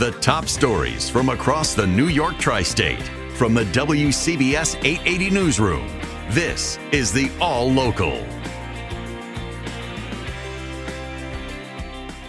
The top stories from across the New York tri state from the WCBS 880 Newsroom. This is the All Local.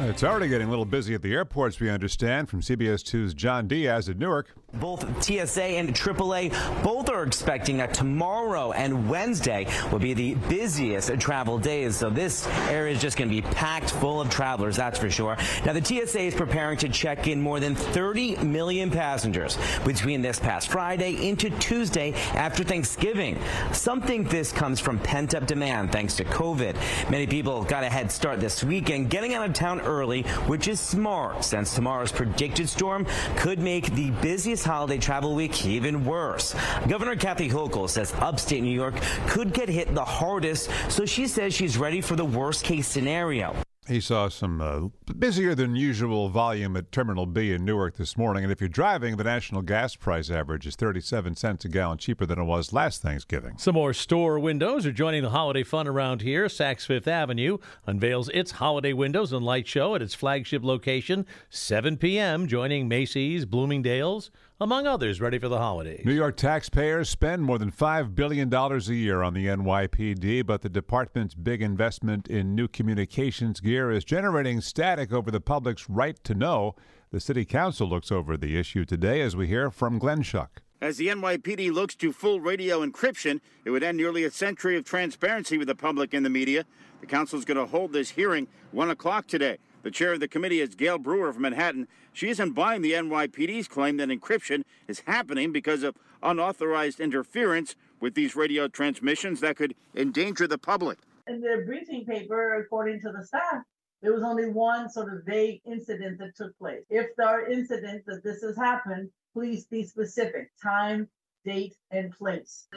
It's already getting a little busy at the airports, we understand, from CBS 2's John Dias at Newark. Both TSA and AAA both are expecting that tomorrow and Wednesday will be the busiest travel days. So this area is just going to be packed full of travelers, that's for sure. Now, the TSA is preparing to check in more than 30 million passengers between this past Friday into Tuesday after Thanksgiving. Some think this comes from pent up demand thanks to COVID. Many people got a head start this weekend getting out of town early, which is smart since tomorrow's predicted storm could make the busiest holiday travel week even worse. Governor Kathy Hochul says upstate New York could get hit the hardest, so she says she's ready for the worst case scenario. He saw some uh, busier than usual volume at Terminal B in Newark this morning. And if you're driving, the national gas price average is 37 cents a gallon cheaper than it was last Thanksgiving. Some more store windows are joining the holiday fun around here. Saks Fifth Avenue unveils its holiday windows and light show at its flagship location, 7 p.m., joining Macy's, Bloomingdale's, among others, ready for the holidays. New York taxpayers spend more than $5 billion a year on the NYPD, but the department's big investment in new communications gear is generating static over the public's right to know. The City Council looks over the issue today as we hear from Glenn Schuck. As the NYPD looks to full radio encryption, it would end nearly a century of transparency with the public and the media. The council is going to hold this hearing 1 o'clock today. The chair of the committee is Gale Brewer from Manhattan. She isn't buying the NYPD's claim that encryption is happening because of unauthorized interference with these radio transmissions that could endanger the public. In the briefing paper, according to the staff, there was only one sort of vague incident that took place. If there are incidents that this has happened, please be specific time, date, and place.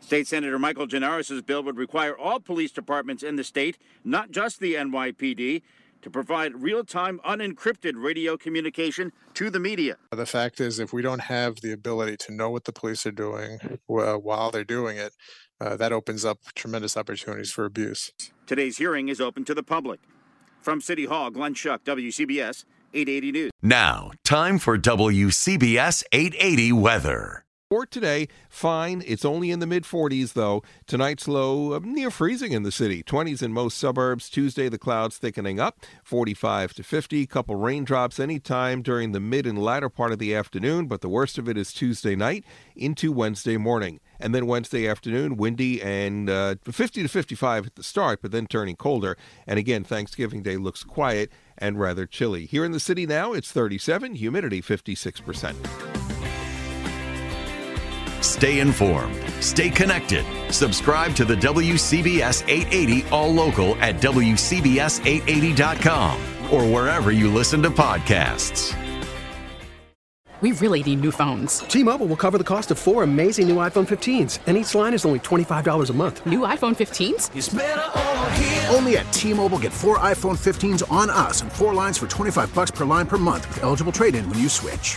State Senator Michael Gianaris' bill would require all police departments in the state, not just the NYPD, to provide real time unencrypted radio communication to the media. The fact is, if we don't have the ability to know what the police are doing uh, while they're doing it, uh, that opens up tremendous opportunities for abuse. Today's hearing is open to the public. From City Hall, Glenn Schuck, WCBS 880 News. Now, time for WCBS 880 weather. For today, fine. It's only in the mid 40s, though. Tonight's low uh, near freezing in the city. 20s in most suburbs. Tuesday, the clouds thickening up. 45 to 50. Couple raindrops anytime during the mid and latter part of the afternoon, but the worst of it is Tuesday night into Wednesday morning. And then Wednesday afternoon, windy and uh, 50 to 55 at the start, but then turning colder. And again, Thanksgiving Day looks quiet and rather chilly. Here in the city now, it's 37, humidity 56%. Stay informed. Stay connected. Subscribe to the WCBS 880 All Local at WCBS880.com or wherever you listen to podcasts. We really need new phones. T-Mobile will cover the cost of four amazing new iPhone 15s, and each line is only $25 a month. New iPhone 15s? Only at T-Mobile get four iPhone 15s on us and four lines for 25 bucks per line per month with eligible trade-in when you switch.